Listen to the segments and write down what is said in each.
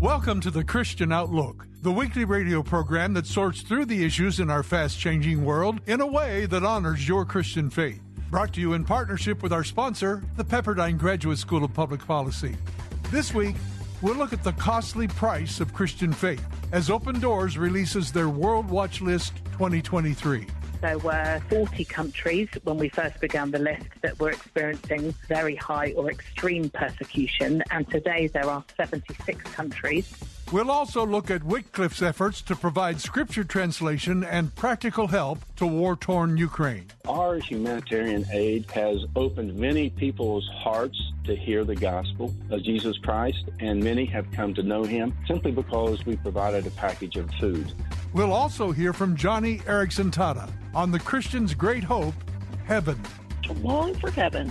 Welcome to the Christian Outlook, the weekly radio program that sorts through the issues in our fast changing world in a way that honors your Christian faith. Brought to you in partnership with our sponsor, the Pepperdine Graduate School of Public Policy. This week, we'll look at the costly price of Christian faith as Open Doors releases their World Watch List 2023. There were 40 countries when we first began the list that were experiencing very high or extreme persecution, and today there are 76 countries. We'll also look at Wycliffe's efforts to provide scripture translation and practical help to war torn Ukraine. Our humanitarian aid has opened many people's hearts to hear the gospel of Jesus Christ, and many have come to know him simply because we provided a package of food. We'll also hear from Joni Eareckson Tada on the Christian's great hope, heaven. To long for heaven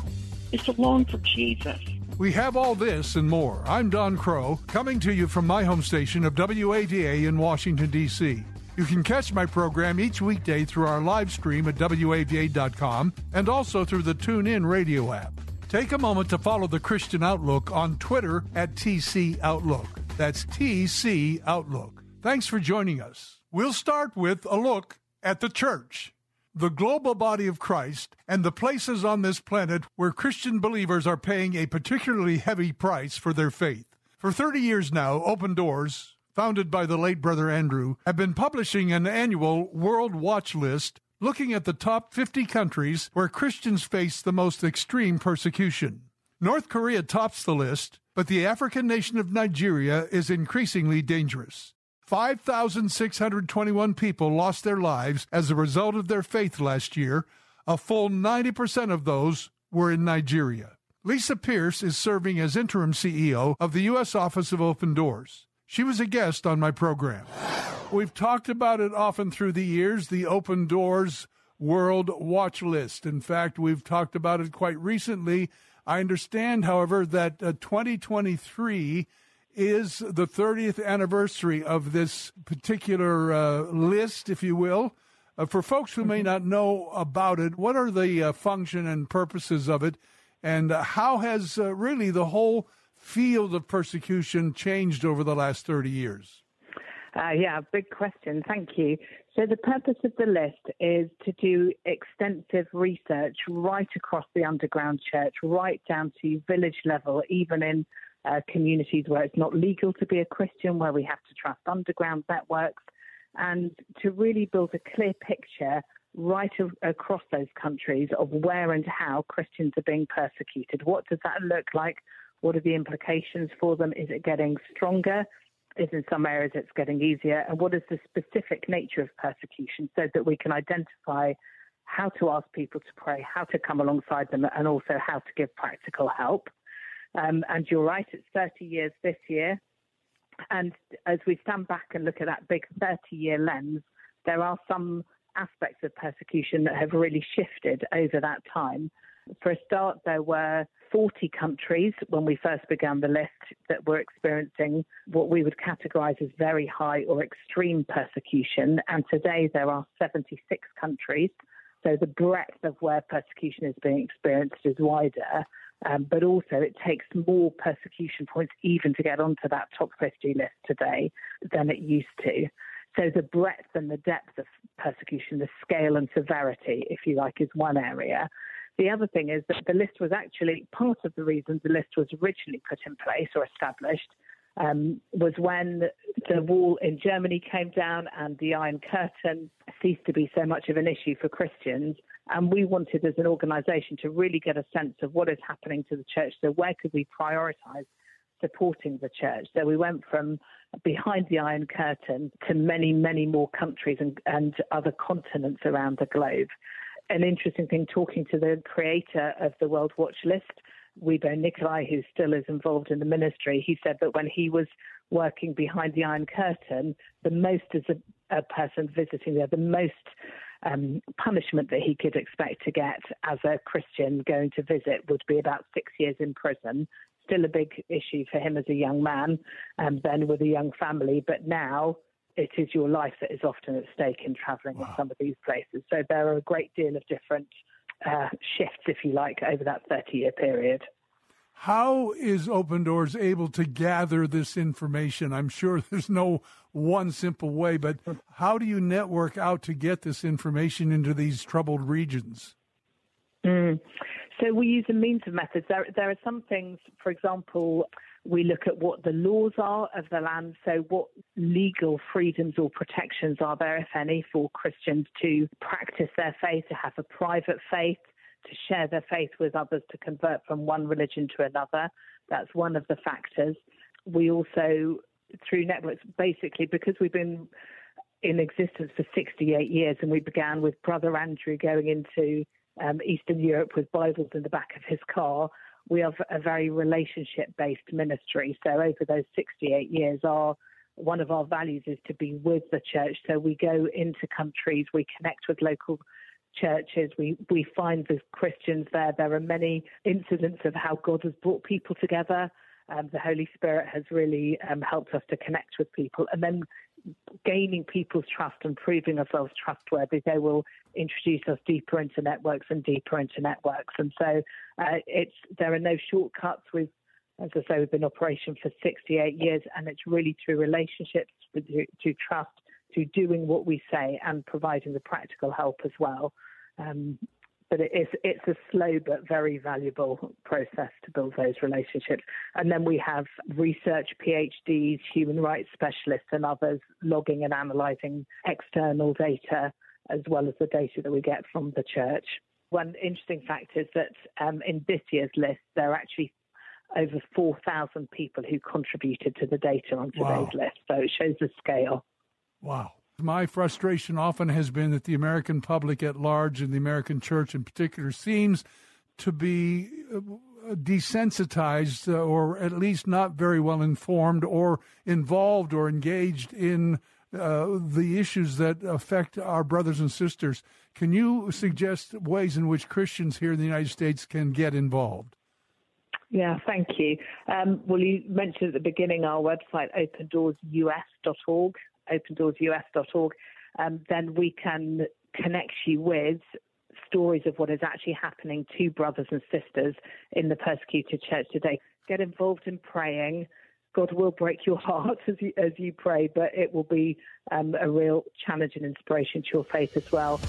is to long for Jesus. We have all this and more. I'm Don Kroah, coming to you from my home station of WAVA in Washington, D.C. You can catch my program each weekday through our live stream at WAVA.com and also through the TuneIn radio app. Take a moment to follow the Christian Outlook on Twitter at TC Outlook. That's TC Outlook. Thanks for joining us. We'll start with a look at the church, the global body of Christ, and the places on this planet where Christian believers are paying a particularly heavy price for their faith. For 30 years now, Open Doors, founded by the late Brother Andrew, have been publishing an annual World Watch List looking at the top 50 countries where Christians face the most extreme persecution. North Korea tops the list, but the African nation of Nigeria is increasingly dangerous. 5,621 people lost their lives as a result of their faith last year. A full 90% of those were in Nigeria. Lisa Pearce is serving as interim CEO of the U.S. Office of Open Doors. She was a guest on my program. We've talked about it often through the years, the Open Doors World Watch List. In fact, we've talked about it quite recently. I understand, however, that uh, 2023 is the 30th anniversary of this particular uh, list, if you will. Uh, for folks who may mm-hmm. not know about it, what are the uh, function and purposes of it, and uh, how has uh, really the whole field of persecution changed over the last 30 years? Uh, yeah, big question. Thank you. So, the purpose of the list is to do extensive research right across the underground church, right down to village level, even in uh, communities where it's not legal to be a Christian, where we have to trust underground networks, and to really build a clear picture right across those countries of where and how Christians are being persecuted. What does that look like? What are the implications for them? Is it getting stronger? Is in some areas it's getting easier? And what is the specific nature of persecution so that we can identify how to ask people to pray, how to come alongside them, and also how to give practical help. Um, and you're right, it's 30 years this year. And as we stand back and look at that big 30 year lens, there are some aspects of persecution that have really shifted over that time. For a start, there were 40 countries when we first began the list that were experiencing what we would categorize as very high or extreme persecution. And today there are 76 countries. So the breadth of where persecution is being experienced is wider. Um, but also, it takes more persecution points even to get onto that top 50 list today than it used to. So, the breadth and the depth of persecution, the scale and severity, if you like, is one area. The other thing is that the list was actually part of the reason the list was originally put in place or established um, was when the wall in Germany came down and the Iron Curtain ceased to be so much of an issue for Christians. And we wanted, as an organisation, to really get a sense of what is happening to the church. So, where could we prioritise supporting the church? So, we went from behind the Iron Curtain to many, many more countries and, and other continents around the globe. An interesting thing talking to the creator of the World Watch List Wibo Nicolai, who still is involved in the ministry, he said that when he was working behind the Iron Curtain, the most as a, a person visiting there, the most um, punishment that he could expect to get as a Christian going to visit would be about six years in prison. Still a big issue for him as a young man, and um, then with a young family. But now it is your life that is often at stake in travelling wow. in some of these places. So there are a great deal of different uh, shifts, if you like, over that 30 year period. How is Open Doors able to gather this information? I'm sure there's no one simple way, but how do you network out to get this information into these troubled regions? Mm. So we use a means of methods. There, there are some things, for example, we look at what the laws are of the land. So, what legal freedoms or protections are there, if any, for Christians to practice their faith, to have a private faith, to share their faith with others, to convert from one religion to another. That's one of the factors. We also, through networks, basically, because we've been in existence for 68 years and we began with Brother Andrew going into um, Eastern Europe with Bibles in the back of his car, we have a very relationship based ministry. So over those 68 years, our one of our values is to be with the church. So we go into countries, we connect with local churches. We we find the Christians there. There are many incidents of how God has brought people together. Um, the Holy Spirit has really um, helped us to connect with people, and then gaining people's trust and proving ourselves trustworthy. They will introduce us deeper into networks and deeper into networks. And so uh, it's there are no shortcuts. We've as I say, we've been operation for 68 years, and it's really through relationships, to, to trust, to doing what we say, and providing the practical help as well. Um, but it is it's a slow but very valuable process to build those relationships. And then we have research PhDs, human rights specialists, and others logging and analysing external data as well as the data that we get from the church. One interesting fact is that um, in this year's list, there are actually over 4,000 people who contributed to the data on today's wow. list. So it shows the scale. Wow. My frustration often has been that the American public at large and the American church in particular seems to be uh, desensitized uh, or at least not very well informed or involved or engaged in uh, the issues that affect our brothers and sisters. Can you suggest ways in which Christians here in the United States can get involved? Yeah, thank you. Um, well, you mentioned at the beginning our website, opendoorsus.org opendoorsus.org, um, then we can connect you with stories of what is actually happening to brothers and sisters in the persecuted church today. Get involved in praying. God will break your heart as you, as you pray, but it will be um, a real challenge and inspiration to your faith as well.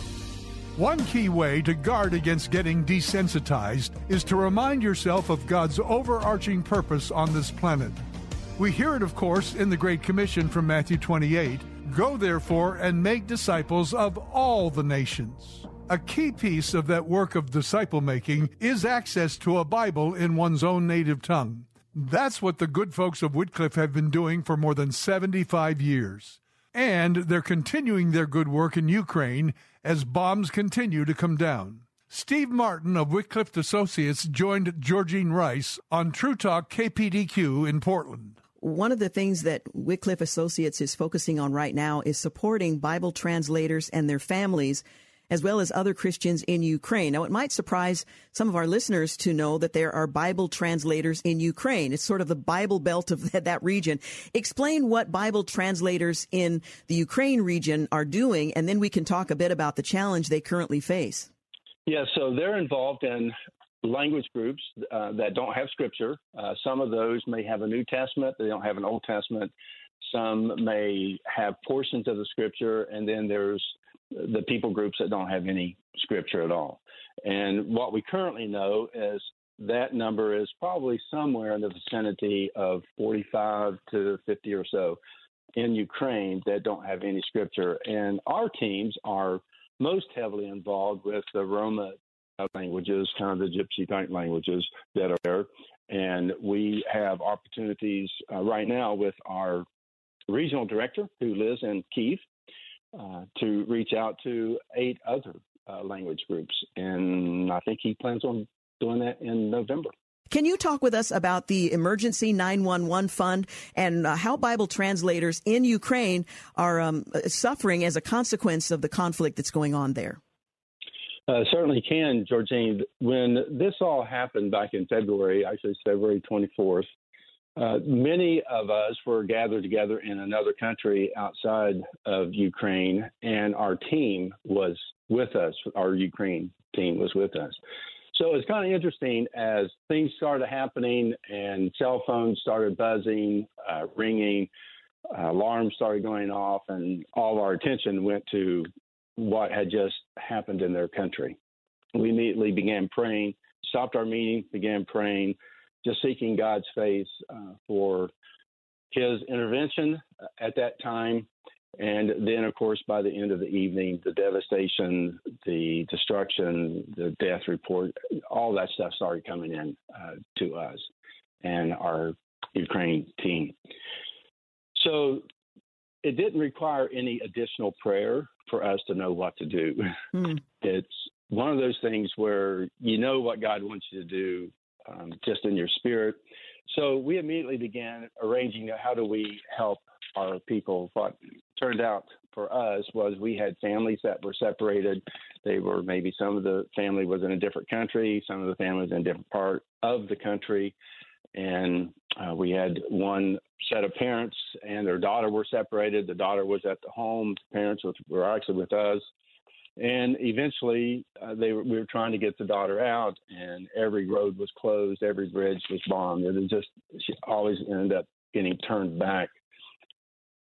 One key way to guard against getting desensitized is to remind yourself of God's overarching purpose on this planet. We hear it, of course, in the Great Commission from Matthew 28 Go therefore and make disciples of all the nations. A key piece of that work of disciple making is access to a Bible in one's own native tongue. That's what the good folks of Wycliffe have been doing for more than 75 years. And they're continuing their good work in Ukraine as bombs continue to come down. Steve Martin of Wycliffe Associates joined Georgene Rice on True Talk KPDQ in Portland one of the things that Wycliffe Associates is focusing on right now is supporting Bible translators and their families, as well as other Christians in Ukraine. Now, it might surprise some of our listeners to know that there are Bible translators in Ukraine. It's sort of the Bible belt of that region. Explain what Bible translators in the Ukraine region are doing, and then we can talk a bit about the challenge they currently face. Yeah, so they're involved in language groups uh, that don't have scripture. Uh, some of those may have a New Testament, they don't have an Old Testament. Some may have portions of the scripture, and then there's the people groups that don't have any scripture at all. And what we currently know is that number is probably somewhere in the vicinity of 45 to 50 or so in Ukraine that don't have any scripture. And our teams are most heavily involved with the Roma languages, kind of the gypsy type languages that are there. And we have opportunities uh, right now with our regional director who lives in Kiev uh, to reach out to eight other uh, language groups. And I think he plans on doing that in November. Can you talk with us about the Emergency 911 Fund and uh, how Bible translators in Ukraine are um, suffering as a consequence of the conflict that's going on there? Uh, certainly can, Georgene. When this all happened back in February, actually February 24th, uh, many of us were gathered together in another country outside of Ukraine, and our team was with us. Our Ukraine team was with us. So it's kind of interesting as things started happening and cell phones started buzzing, uh, ringing, uh, alarms started going off, and all our attention went to what had just happened in their country. We immediately began praying, stopped our meeting, began praying, just seeking God's face uh, for His intervention at that time. And then, of course, by the end of the evening, the devastation, the destruction, the death report, all that stuff started coming in uh, to us and our Ukraine team. So it didn't require any additional prayer for us to know what to do. Mm. It's one of those things where you know what God wants you to do um, just in your spirit. So we immediately began arranging how do we help our people. What turned out for us was we had families that were separated. They were maybe some of the family was in a different country, some of the families in a different part of the country. And uh, we had one set of parents and their daughter were separated. The daughter was at the home. The parents were actually with us. And eventually, uh, they were, we were trying to get the daughter out, and every road was closed, every bridge was bombed. It was just she always ended up getting turned back.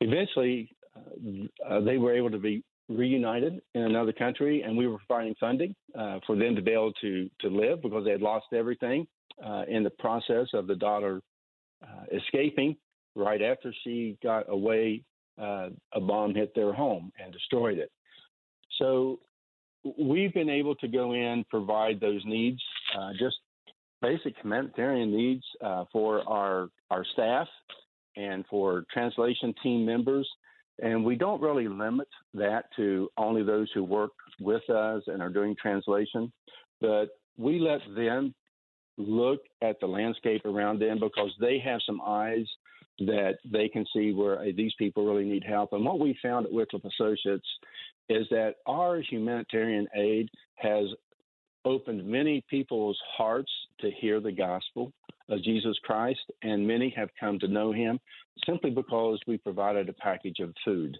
Eventually, uh, uh, they were able to be reunited in another country, and we were providing funding uh, for them to be able to to live because they had lost everything uh, in the process of the daughter uh, escaping. Right after she got away, a bomb hit their home and destroyed it. So we've been able to go in, provide those needs, uh, just basic humanitarian needs uh, for our our staff and for translation team members. And we don't really limit that to only those who work with us and are doing translation, but we let them look at the landscape around them because they have some eyes that they can see where hey, these people really need help. And what we found at Wycliffe Associates is that our humanitarian aid has opened many people's hearts to hear the gospel of Jesus Christ, and many have come to know him simply because we provided a package of food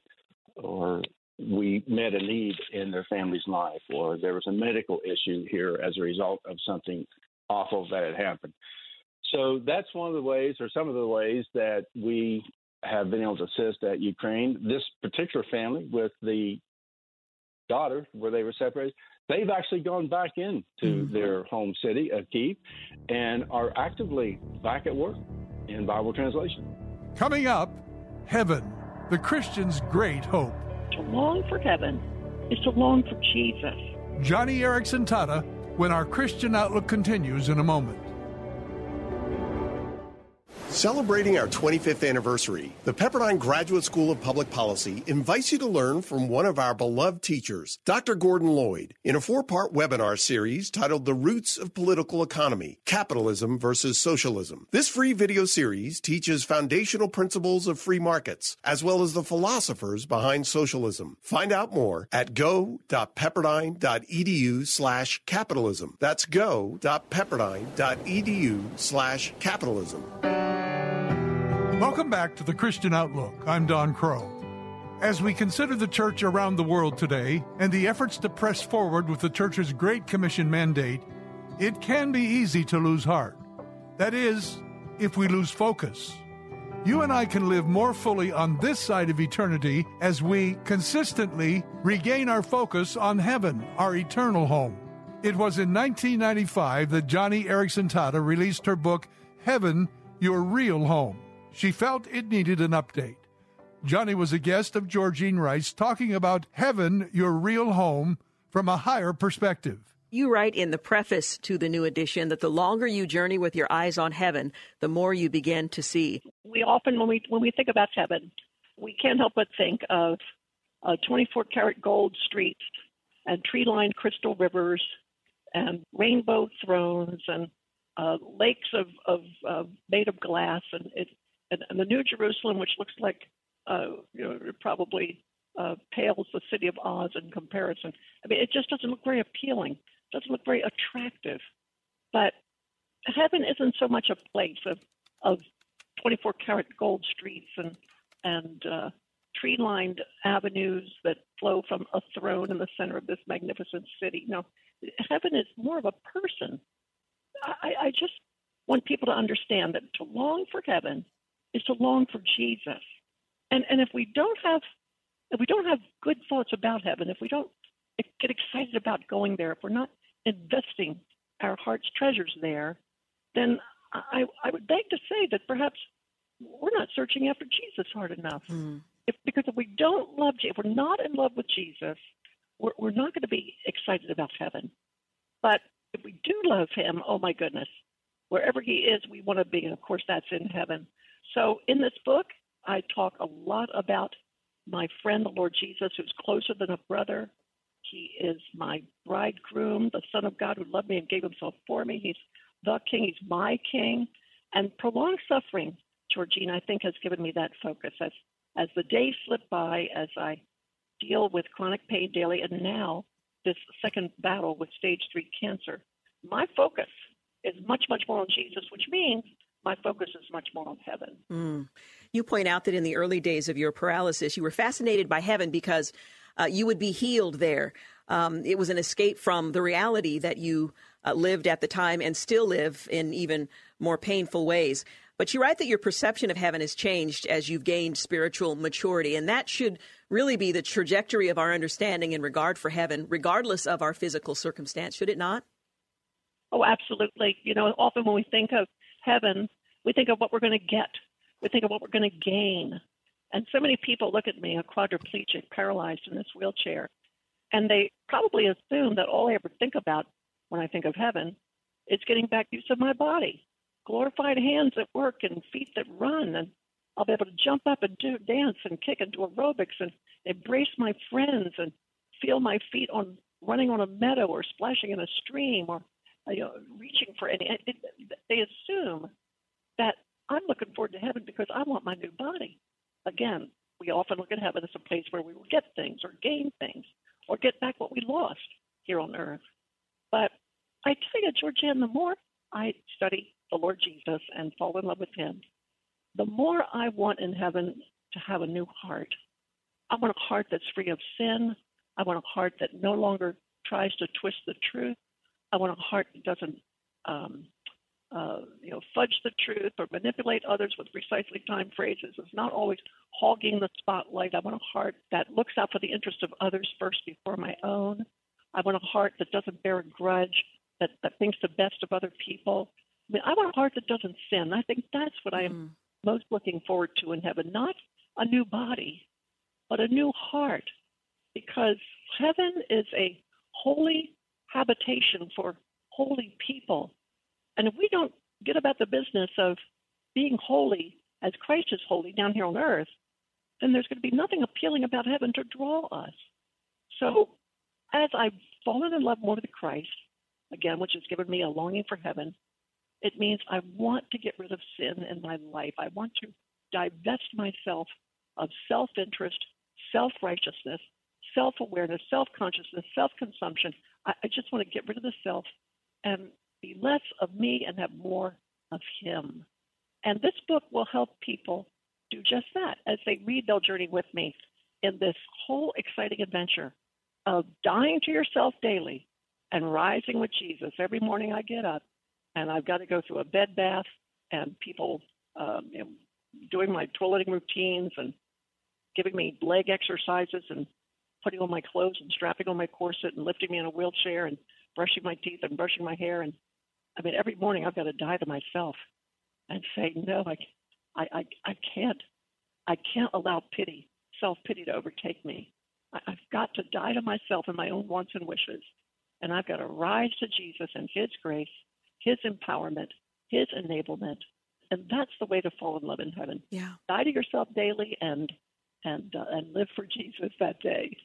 or we met a need in their family's life, or there was a medical issue here as a result of something awful that had happened. So that's one of the ways, or some of the ways, that we have been able to assist at Ukraine. This particular family with the daughter, where they were separated, they've actually gone back into mm-hmm. their home city of Kiev and are actively back at work in Bible translation. Coming up, heaven, the Christian's great hope. To long for heaven is to long for Jesus. Joni Eareckson Tada, when our Christian outlook continues in a moment. Celebrating our 25th anniversary, the Pepperdine Graduate School of Public Policy invites you to learn from one of our beloved teachers, Dr. Gordon Lloyd, in a four part webinar series titled The Roots of Political Economy Capitalism versus Socialism. This free video series teaches foundational principles of free markets, as well as the philosophers behind socialism. Find out more at go.pepperdine.edu slash capitalism. That's go.pepperdine.edu slash capitalism. Welcome back to the Christian Outlook. I'm Don Kroah. As we consider the church around the world today and the efforts to press forward with the church's Great Commission mandate, it can be easy to lose heart. That is, if we lose focus. You and I can live more fully on this side of eternity as we consistently regain our focus on heaven, our eternal home. It was in 1995 that Joni Eareckson Tada released her book, Heaven, Your Real Home she felt it needed an update. Joni was a guest of Georgene Rice talking about heaven, your real home, from a higher perspective. You write in the preface to the new edition that the longer you journey with your eyes on heaven, the more you begin to see. We often, when we when we think about heaven, we can't help but think of uh, 24 karat gold streets and tree-lined crystal rivers and rainbow thrones and uh, lakes of, of uh, made of glass, and it, and, and the New Jerusalem, which looks like uh, you know probably uh, pales the city of Oz in comparison. I mean, it just doesn't look very appealing. It doesn't look very attractive. But heaven isn't so much a place of of 24 karat gold streets and and uh, tree lined avenues that flow from a throne in the center of this magnificent city. No, Heaven is more of a person. I, I just want people to understand that to long for heaven is to long for Jesus. And and if we don't have if we don't have good thoughts about heaven, if we don't get excited about going there, if we're not investing our heart's treasures there, then I, I would beg to say that perhaps we're not searching after Jesus hard enough. Mm. If, because if we don't love, if we're not in love with Jesus, we're, we're not going to be excited about heaven. But if we do love Him, oh my goodness, wherever He is, we want to be, and of course that's in heaven. So in this book, I talk a lot about my friend, the Lord Jesus, who's closer than a brother. He is my bridegroom, the Son of God who loved me and gave himself for me. He's the King, he's my King. And prolonged suffering, Georgene, I think, has given me that focus. As, as the days slip by, as I deal with chronic pain daily, and now this second battle with stage three cancer, my focus is much, much more on Jesus, which means my focus is much more on heaven. Mm. You point out that in the early days of your paralysis, you were fascinated by heaven because uh, you would be healed there. Um, it was an escape from the reality that you uh, lived at the time and still live in even more painful ways. But you write that your perception of heaven has changed as you've gained spiritual maturity, and that should really be the trajectory of our understanding in regard for heaven, regardless of our physical circumstance, should it not? Oh, absolutely. You know, often when we think of heaven, we think of what we're going to get, we think of what we're going to gain. And so many people look at me, a quadriplegic, paralyzed in this wheelchair, and they probably assume that all I ever think about when I think of heaven is getting back use of my body, glorified hands at work and feet that run, and I'll be able to jump up and do dance and kick and do aerobics and embrace my friends and feel my feet on running on a meadow or splashing in a stream or you know, reaching for any. It, they assume that I'm looking forward to heaven because I want my new body. Again, we often look at heaven as a place where we will get things or gain things or get back what we lost here on earth. But I tell you, Georgene, the more I study the Lord Jesus and fall in love with him, the more I want in heaven to have a new heart. I want a heart that's free of sin. I want a heart that no longer tries to twist the truth. I want a heart that doesn't, um, uh, you know, fudge the truth or manipulate others with precisely timed phrases. It's not always hogging the spotlight. I want a heart that looks out for the interest of others first before my own. I want a heart that doesn't bear a grudge, that, that thinks the best of other people. I mean, I want a heart that doesn't sin. I think that's what I am mm. most looking forward to in heaven. Not a new body, but a new heart. Because heaven is a holy habitation for holy people. And if we don't get about the business of being holy as Christ is holy down here on earth, then there's going to be nothing appealing about heaven to draw us. So, as I've fallen in love more with Christ, again, which has given me a longing for heaven, it means I want to get rid of sin in my life. I want to divest myself of self interest, self righteousness, self awareness, self consciousness, self consumption. I, I just want to get rid of the self and be less of me and have more of Him. And this book will help people do just that. As they read, they'll journey with me in this whole exciting adventure of dying to yourself daily and rising with Jesus. Every morning I get up and I've got to go through a bed bath and people um, doing my toileting routines and giving me leg exercises and putting on my clothes and strapping on my corset and lifting me in a wheelchair and brushing my teeth and brushing my hair. And I mean, every morning I've got to die to myself and say, no, I, I, I, I can't. I can't allow pity, self pity to overtake me. I, I've got to die to myself and my own wants and wishes. And I've got to rise to Jesus and His grace, His empowerment, His enablement. And that's the way to fall in love in heaven. Yeah. Die to yourself daily and and uh, and live for Jesus that day.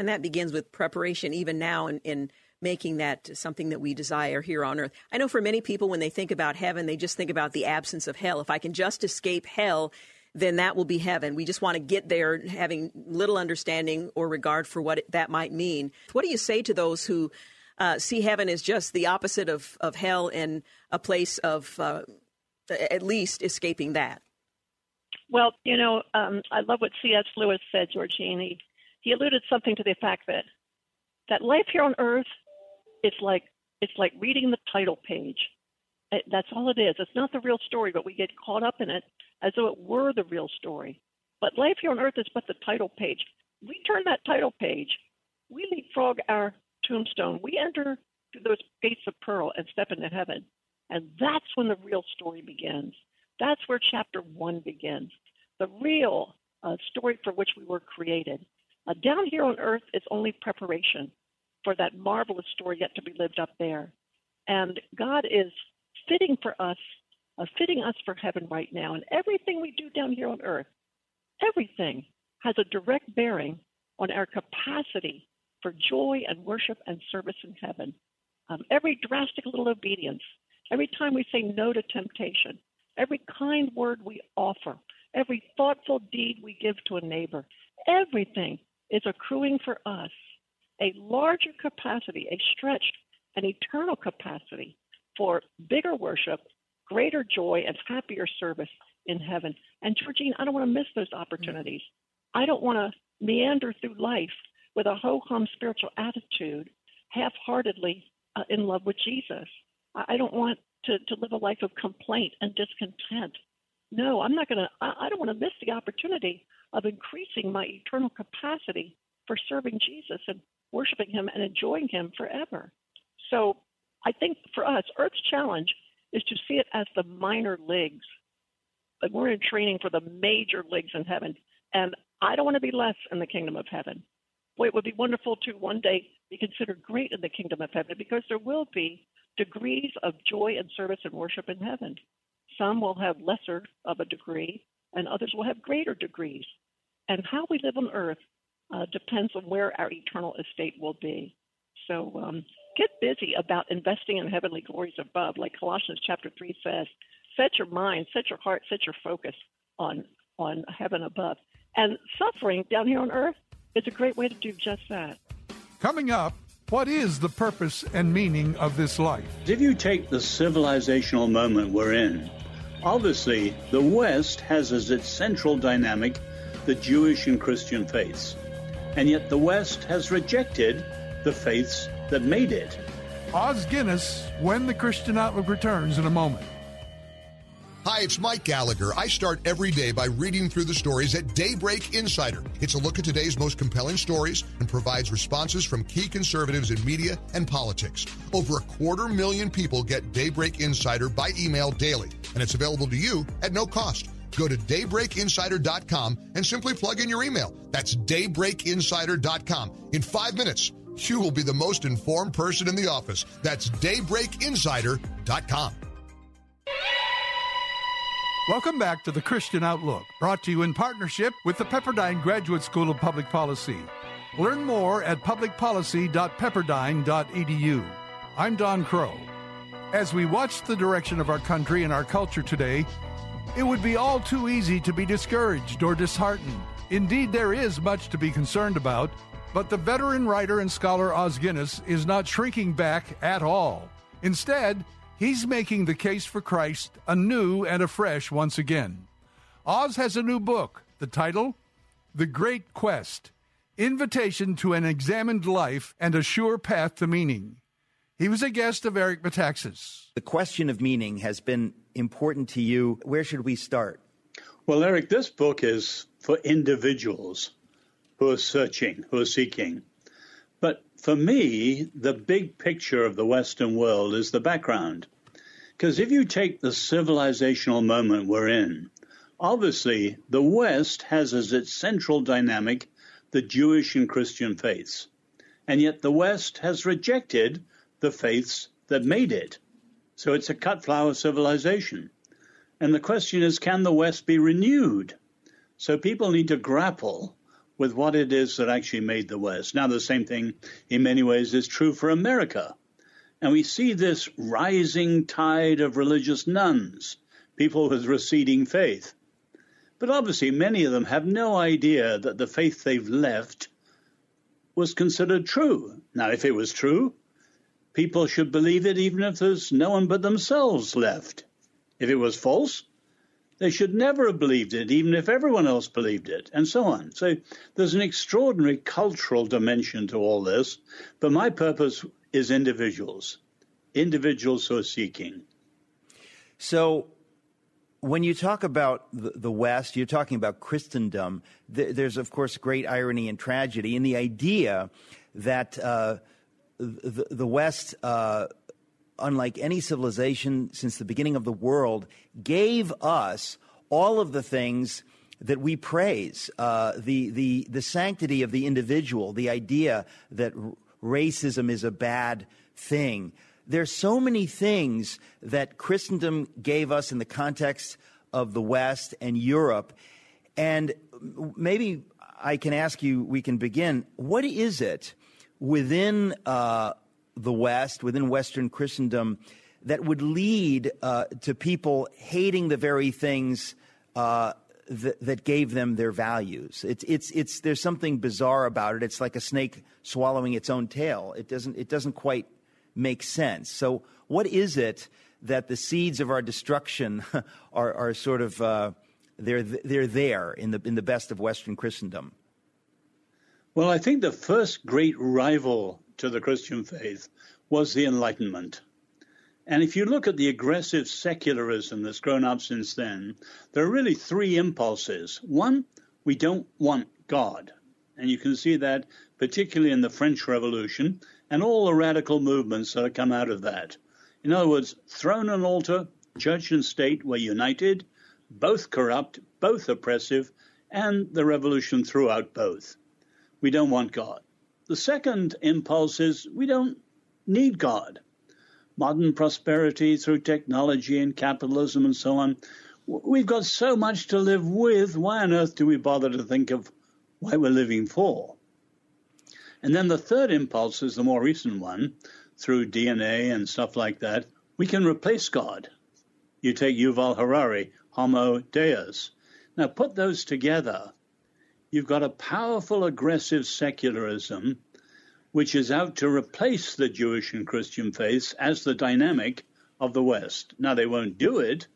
And that begins with preparation, even now, in, in making that something that we desire here on earth. I know for many people, when they think about heaven, they just think about the absence of hell. If I can just escape hell, then that will be heaven. We just want to get there having little understanding or regard for what it, that might mean. What do you say to those who uh, see heaven as just the opposite of, of hell and a place of uh, at least escaping that? Well, you know, um, I love what C.S. Lewis said, Georgene. He, alluded something to the fact that that life here on earth it's like it's like reading the title page. It, that's all it is. It's not the real story, but we get caught up in it as though it were the real story. But life here on earth is but the title page. We turn that title page, we leapfrog our tombstone. We enter through those gates of pearl and step into heaven. And that's when the real story begins. That's where chapter one begins. The real uh, story for which we were created. Uh, down here on earth is only preparation for that marvelous story yet to be lived up there. And God is fitting for us, uh, fitting us for heaven right now. And everything we do down here on earth, everything has a direct bearing on our capacity for joy and worship and service in heaven. Um, every drastic little obedience, every time we say no to temptation, every kind word we offer, every thoughtful deed we give to a neighbor, everything is accruing for us a larger capacity, a stretched and eternal capacity for bigger worship, greater joy, and happier service in heaven. And Georgene, I don't want to miss those opportunities. I don't want to meander through life with a ho hum spiritual attitude, half heartedly uh, in love with Jesus. I don't want to, to live a life of complaint and discontent. No, I'm not going to, I don't want to miss the opportunity of increasing my eternal capacity for serving Jesus and worshiping Him and enjoying Him forever. So I think for us, Earth's challenge is to see it as the minor leagues. Like we're in training for the major leagues in heaven. And I don't want to be less in the kingdom of heaven. Boy, it would be wonderful to one day be considered great in the kingdom of heaven because there will be degrees of joy and service and worship in heaven. Some will have lesser of a degree, and others will have greater degrees. And how we live on earth uh, depends on where our eternal estate will be. So um, get busy about investing in heavenly glories above, like Colossians chapter 3 says. Set your mind, set your heart, set your focus on, on heaven above. And suffering down here on earth is a great way to do just that. Coming up, what is the purpose and meaning of this life? If you take the civilizational moment we're in, obviously the West has as its central dynamic the Jewish and Christian faiths. And yet the West has rejected the faiths that made it. Os Guinness, when the Christian Outlook returns in a moment. Hi, it's Mike Gallagher. I start every day by reading through the stories at Daybreak Insider. It's a look at today's most compelling stories and provides responses from key conservatives in media and politics. Over a quarter million people get Daybreak Insider by email daily, and it's available to you at no cost. Go to daybreakinsider.com and simply plug in your email. That's daybreakinsider.com. In five minutes, you will be the most informed person in the office. That's daybreakinsider.com. Welcome back to the Christian Outlook, brought to you in partnership with the Pepperdine Graduate School of Public Policy. Learn more at publicpolicy.pepperdine.edu. I'm Don Kroah. As we watch the direction of our country and our culture today, it would be all too easy to be discouraged or disheartened. Indeed, there is much to be concerned about, but the veteran writer and scholar Os Guinness is not shrinking back at all. Instead, He's making the case for Christ anew and afresh once again. Os has a new book. The title? The Great Quest Invitation to an Examined Life and a Sure Path to Meaning. He was a guest of Eric Metaxas. The question of meaning has been important to you. Where should we start? Well, Eric, this book is for individuals who are searching, who are seeking. But for me, the big picture of the Western world is the background. Because if you take the civilizational moment we're in, obviously the West has as its central dynamic the Jewish and Christian faiths. And yet the West has rejected the faiths that made it. So it's a cut flower civilization. And the question is, can the West be renewed? So people need to grapple with what it is that actually made the West. Now, the same thing in many ways is true for America. And we see this rising tide of religious nones, people with receding faith. But obviously, many of them have no idea that the faith they've left was considered true. Now, if it was true, people should believe it even if there's no one but themselves left. If it was false, they should never have believed it, even if everyone else believed it, and so on. So there's an extraordinary cultural dimension to all this. But my purpose is individuals, individuals who are seeking. So, when you talk about the, West, you're talking about Christendom. there's, of course, great irony and tragedy in the idea that uh, the, the, West, uh, unlike any civilization since the beginning of the world, gave us all of the things that we praise uh, the, the, the sanctity of the individual, the idea that r- racism is a bad thing. There's so many things that Christendom gave us in the context of the West and Europe. And maybe I can ask you, we can begin. What is it within uh, the West, within Western Christendom, that would lead uh, to people hating the very things uh, that, that gave them their values. It's, it's, it's, there's something bizarre about it. It's like a snake swallowing its own tail. It doesn't, it doesn't quite make sense. So, what is it that the seeds of our destruction are, are sort of uh, they're, they're there in the, in the best of Western Christendom? Well, I think the first great rival to the Christian faith was the Enlightenment. And if you look at the aggressive secularism that's grown up since then, there are really three impulses. One, we don't want God. And you can see that particularly in the French Revolution and all the radical movements that have come out of that. In other words, throne and altar, church and state were united, both corrupt, both oppressive, and the revolution threw out both. We don't want God. The second impulse is we don't need God modern prosperity through technology and capitalism and so on. We've got so much to live with. Why on earth do we bother to think of why we're living for? And then the third impulse is the more recent one through DNA and stuff like that. We can replace God. You take Yuval Harari, Homo Deus. Now put those together. You've got a powerful, aggressive secularism which is out to replace the Jewish and Christian faiths as the dynamic of the West. Now, they won't do it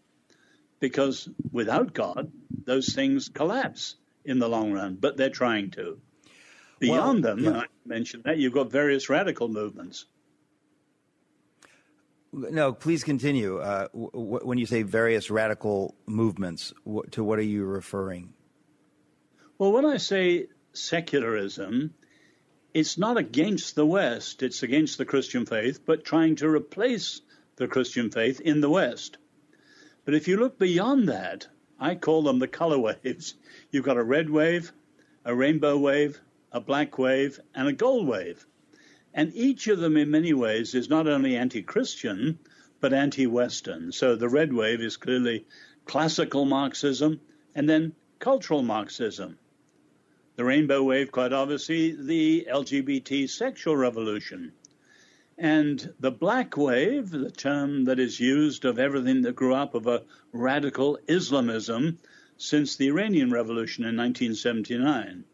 because without God, those things collapse in the long run, but they're trying to. Beyond well, them, yeah. I mentioned that, you've got various radical movements. No, please continue. Uh, w- w- when you say various radical movements, w- to what are you referring? Well, when I say secularism, it's not against the West, it's against the Christian faith, but trying to replace the Christian faith in the West. But if you look beyond that, I call them the color waves. You've got a red wave, a rainbow wave, a black wave, and a gold wave. And each of them, in many ways, is not only anti Christian, but anti Western. So the red wave is clearly classical Marxism and then cultural Marxism the rainbow wave, quite obviously, the LGBT sexual revolution. And the black wave, the term that is used of everything that grew up of a radical Islamism since the Iranian Revolution in 1979.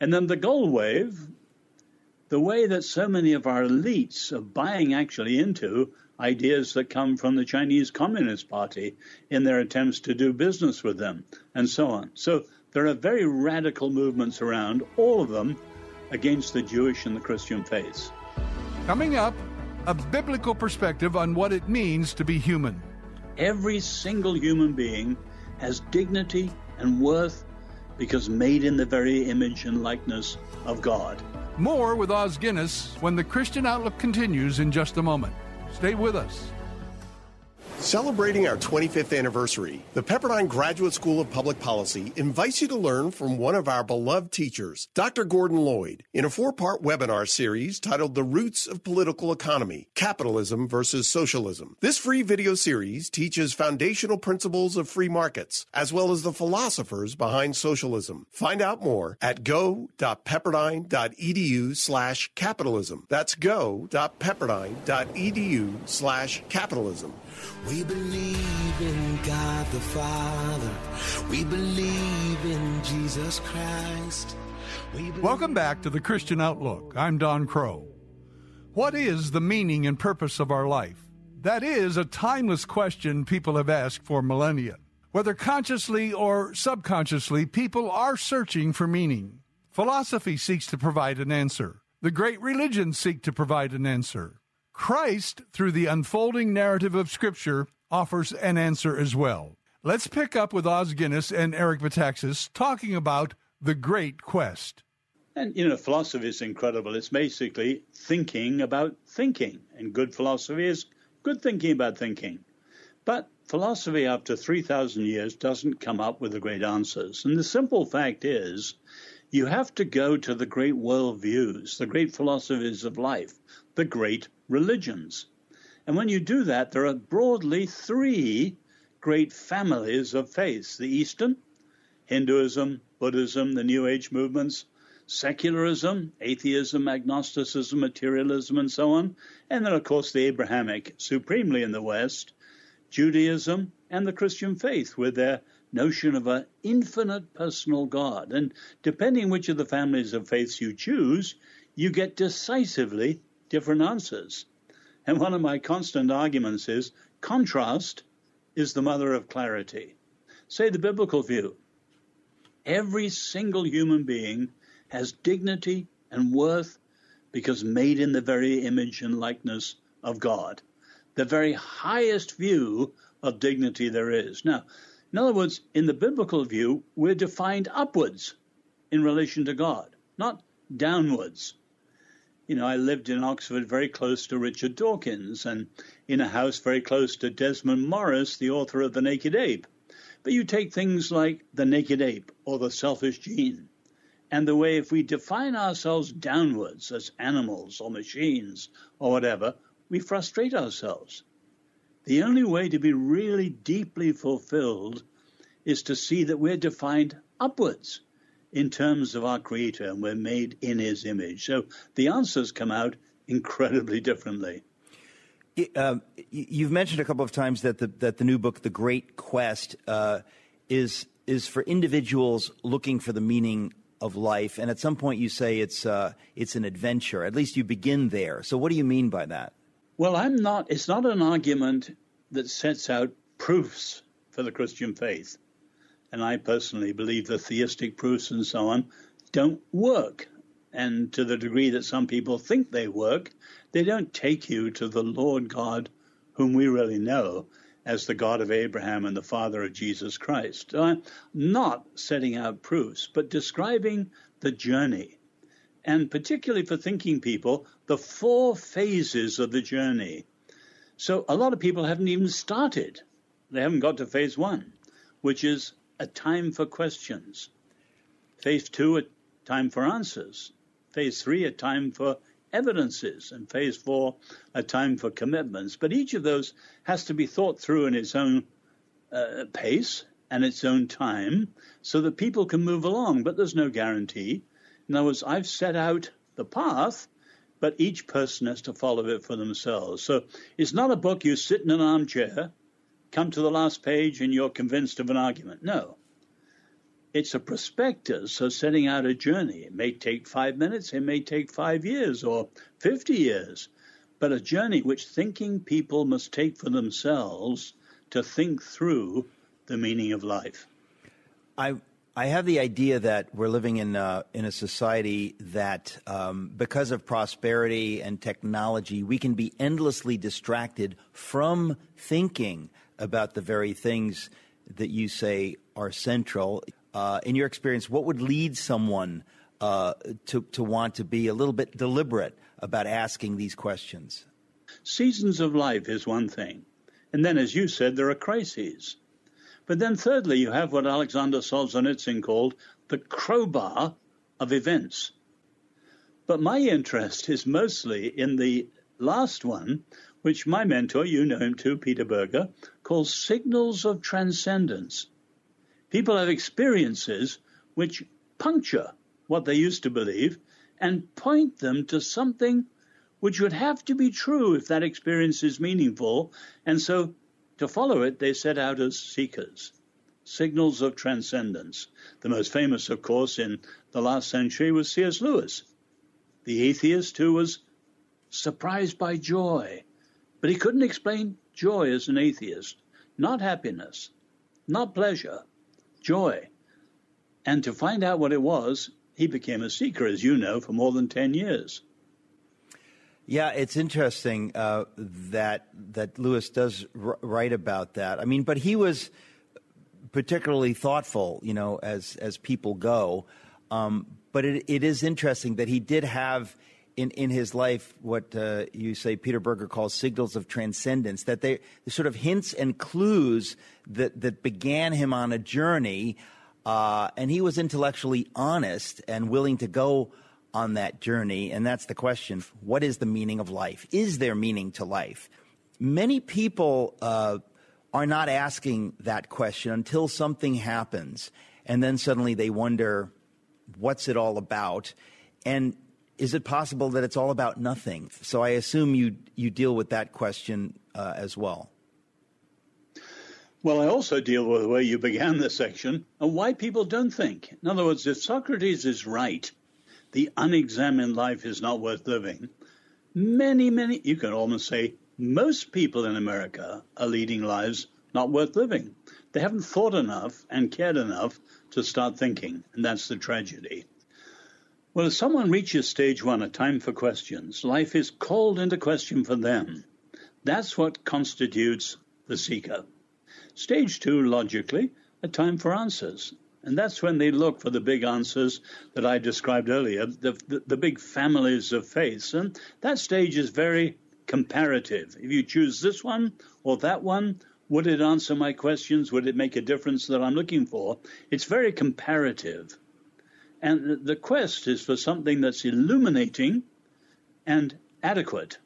And then the gold wave, the way that so many of our elites are buying actually into ideas that come from the Chinese Communist Party in their attempts to do business with them, and so on. So there are very radical movements around, all of them against the Jewish and the Christian faiths. Coming up, a biblical perspective on what it means to be human. Every single human being has dignity and worth because made in the very image and likeness of God. More with Os Guinness when the Christian Outlook continues in just a moment. Stay with us. Celebrating our 25th anniversary, the Pepperdine Graduate School of Public Policy invites you to learn from one of our beloved teachers, Dr. Gordon Lloyd, in a four part webinar series titled The Roots of Political Economy Capitalism versus Socialism. This free video series teaches foundational principles of free markets, as well as the philosophers behind socialism. Find out more at go.pepperdine.edu slash capitalism. That's go.pepperdine.edu slash capitalism. We believe in God the Father. We believe in Jesus Christ. Welcome back to the Christian Outlook. I'm Don Kroah. What is the meaning and purpose of our life? That is a timeless question people have asked for millennia. Whether consciously or subconsciously, people are searching for meaning. Philosophy seeks to provide an answer. The great religions seek to provide an answer. Christ, through the unfolding narrative of Scripture, offers an answer as well. Let's pick up with Os Guinness and Eric Metaxas talking about the great quest. And, you know, philosophy is incredible. It's basically thinking about thinking. And good philosophy is good thinking about thinking. But philosophy, after 3,000 years, doesn't come up with the great answers. And the simple fact is, you have to go to the great worldviews, the great philosophies of life, the great religions. And when you do that, there are broadly three great families of faiths the Eastern, Hinduism, Buddhism, the New Age movements, secularism, atheism, agnosticism, materialism, and so on. And then, of course, the Abrahamic, supremely in the West, Judaism, and the Christian faith with their notion of an infinite personal God. And depending which of the families of faiths you choose, you get decisively different answers. And one of my constant arguments is contrast is the mother of clarity. Say the biblical view. Every single human being has dignity and worth because made in the very image and likeness of God. The very highest view of dignity there is. Now, in other words, in the biblical view, we're defined upwards in relation to God, not downwards. You know, I lived in Oxford very close to Richard Dawkins and in a house very close to Desmond Morris, the author of The Naked Ape. But you take things like The Naked Ape or The Selfish Gene, and the way if we define ourselves downwards as animals or machines or whatever, we frustrate ourselves. The only way to be really deeply fulfilled is to see that we're defined upwards in terms of our Creator and we're made in His image. So the answers come out incredibly differently. Uh, you've mentioned a couple of times that the that the new book, The Great Quest, uh, is is for individuals looking for the meaning of life, and at some point you say it's uh, it's an adventure. At least you begin there. So, what do you mean by that? Well, I'm not. It's not an argument that sets out proofs for the Christian faith and I personally believe the theistic proofs and so on don't work. And to the degree that some people think they work, they don't take you to the Lord God whom we really know as the God of Abraham and the Father of Jesus Christ. So I'm not setting out proofs, but describing the journey. And particularly for thinking people, the four phases of the journey. So a lot of people haven't even started. They haven't got to phase one, which is a time for questions. Phase two, a time for answers. Phase three, a time for evidences. And phase four, a time for commitments. But each of those has to be thought through in its own uh, pace and its own time so that people can move along. But there's no guarantee. In other words, I've set out the path, but each person has to follow it for themselves. So it's not a book you sit in an armchair come to the last page and you're convinced of an argument. No. It's a prospectus, of setting out a journey. It may take five minutes, it may take five years or 50 years, but a journey which thinking people must take for themselves to think through the meaning of life. I, I have the idea that we're living in a, in a society that, um, because of prosperity and technology, we can be endlessly distracted from thinking about the very things that you say are central. Uh, in your experience, what would lead someone uh, to, to want to be a little bit deliberate about asking these questions? Seasons of life is one thing. And then, as you said, there are crises. But then, thirdly, you have what Alexander Solzhenitsyn called the crowbar of events. But my interest is mostly in the last one, which my mentor, you know him too, Peter Berger, calls signals of transcendence. People have experiences which puncture what they used to believe and point them to something which would have to be true if that experience is meaningful. And so to follow it, they set out as seekers. Signals of transcendence. The most famous, of course, in the last century was C.S. Lewis, the atheist who was surprised by joy but he couldn't explain joy as an atheist. Not happiness, not pleasure, joy. And to find out what it was, he became a seeker, as you know, for more than 10 years. Yeah, it's interesting uh, that that Lewis does r- write about that. I mean, but he was particularly thoughtful, you know, as as people go. Um, but it, it is interesting that he did have in, in his life what uh, you say Peter Berger calls signals of transcendence, that they sort of hints and clues that, that began him on a journey. Uh, and he was intellectually honest and willing to go on that journey. And that's the question what is the meaning of life? Is there meaning to life? Many people uh, are not asking that question until something happens. And then suddenly they wonder, what's it all about? And is it possible that it's all about nothing? So I assume you, you deal with that question uh, as well. Well, I also deal with where you began the section and why people don't think. In other words, if Socrates is right the unexamined life is not worth living. Many, many, you can almost say most people in America are leading lives not worth living. They haven't thought enough and cared enough to start thinking, and that's the tragedy. Well, if someone reaches stage one, a time for questions, life is called into question for them. That's what constitutes the seeker. Stage two, logically, a time for answers. And that's when they look for the big answers that I described earlier, the, the, the, big families of faiths. And that stage is very comparative. If you choose this one or that one, would it answer my questions? Would it make a difference that I'm looking for? It's very comparative. And the quest is for something that's illuminating and adequate.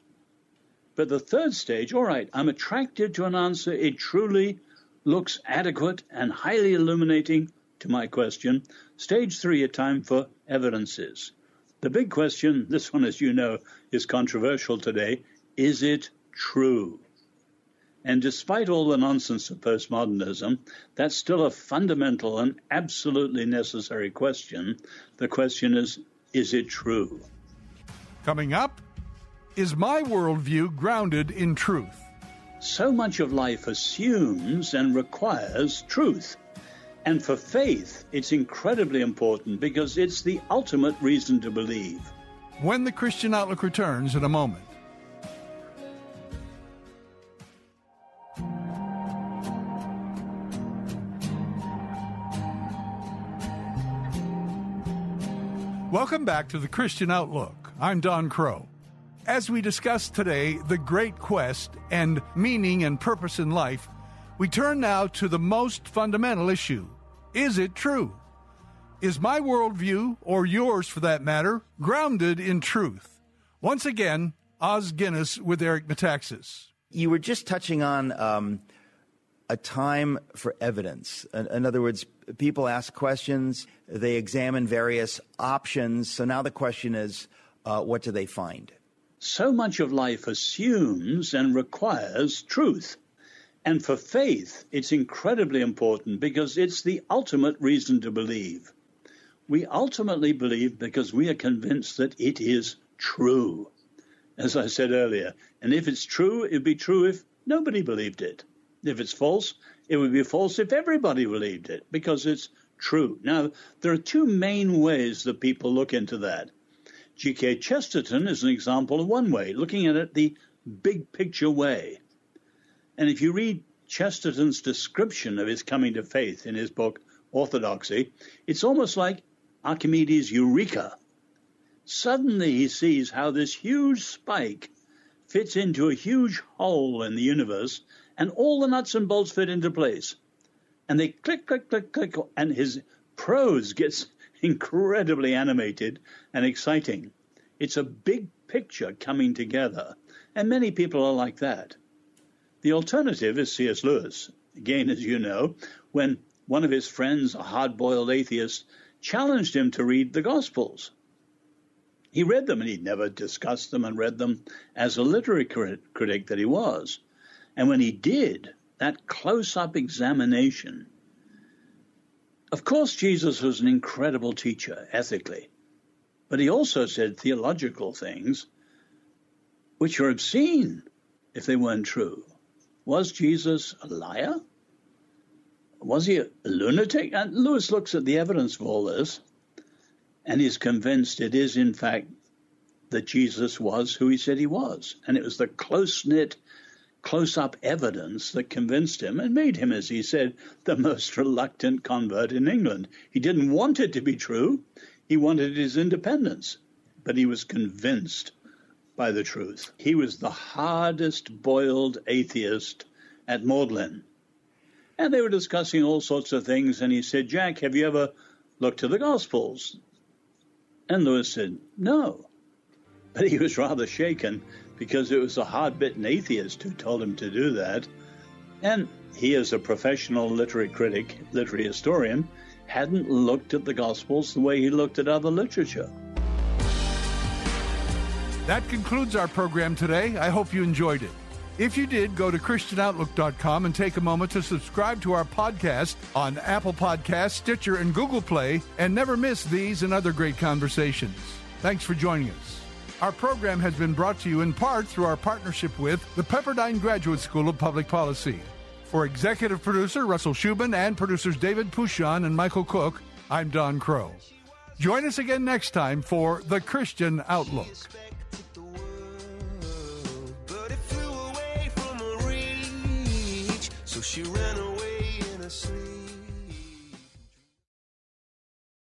But the third stage, all right, I'm attracted to an answer. It truly looks adequate and highly illuminating to my question. Stage three, a time for evidences. The big question, this one, as you know, is controversial today. Is it true? And despite all the nonsense of postmodernism, that's still a fundamental and absolutely necessary question. The question is, is it true? Coming up, is my worldview grounded in truth? So much of life assumes and requires truth. And for faith, it's incredibly important because it's the ultimate reason to believe. When the Christian Outlook returns in a moment. Welcome back to the Christian Outlook. I'm Don Kroah. As we discuss today the great quest and meaning and purpose in life, we turn now to the most fundamental issue Is it true? Is my worldview, or yours for that matter, grounded in truth? Once again, Os Guinness with Eric Metaxas. You were just touching on um, a time for evidence. In, in other words, people ask questions, they examine various options. So now the question is, uh, what do they find? So much of life assumes and requires truth. And for faith, it's incredibly important because it's the ultimate reason to believe. We ultimately believe because we are convinced that it is true. As I said earlier, and if it's true, it'd be true if nobody believed it. If it's false, it would be false if everybody believed it because it's true. Now, there are two main ways that people look into that. G.K. Chesterton is an example of one way, looking at it the big picture way. And if you read Chesterton's description of his coming to faith in his book Orthodoxy, it's almost like Archimedes' Eureka. Suddenly he sees how this huge spike fits into a huge hole in the universe, and all the nuts and bolts fit into place. And they click, click, click, click, and his prose gets incredibly animated and exciting. It's a big picture coming together, and many people are like that. The alternative is C.S. Lewis. Again, as you know, when one of his friends, a hard boiled atheist, challenged him to read the Gospels. He read them and he'd never discussed them and read them as a literary crit- critic that he was. And when he did, that close up examination, of course, Jesus was an incredible teacher ethically, but he also said theological things which are obscene if they weren't true. Was Jesus a liar? Was he a lunatic? And Lewis looks at the evidence of all this and is convinced it is, in fact, that Jesus was who he said he was. And it was the close knit, close up evidence that convinced him and made him, as he said, the most reluctant convert in England. He didn't want it to be true, he wanted his independence, but he was convinced by the truth. He was the hardest boiled atheist at Magdalen. And they were discussing all sorts of things, and he said, Jack, have you ever looked to the Gospels? And Lewis said, No. But he was rather shaken because it was a hard bitten atheist who told him to do that. And he, as a professional literary critic, literary historian, hadn't looked at the Gospels the way he looked at other literature. That concludes our program today. I hope you enjoyed it. If you did, go to ChristianOutlook.com and take a moment to subscribe to our podcast on Apple Podcasts, Stitcher, and Google Play, and never miss these and other great conversations. Thanks for joining us. Our program has been brought to you in part through our partnership with the Pepperdine Graduate School of Public Policy. For executive producer Russell Schubin and producers David Pouchon and Michael Cook, I'm Don Kroah. Join us again next time for The Christian Outlook.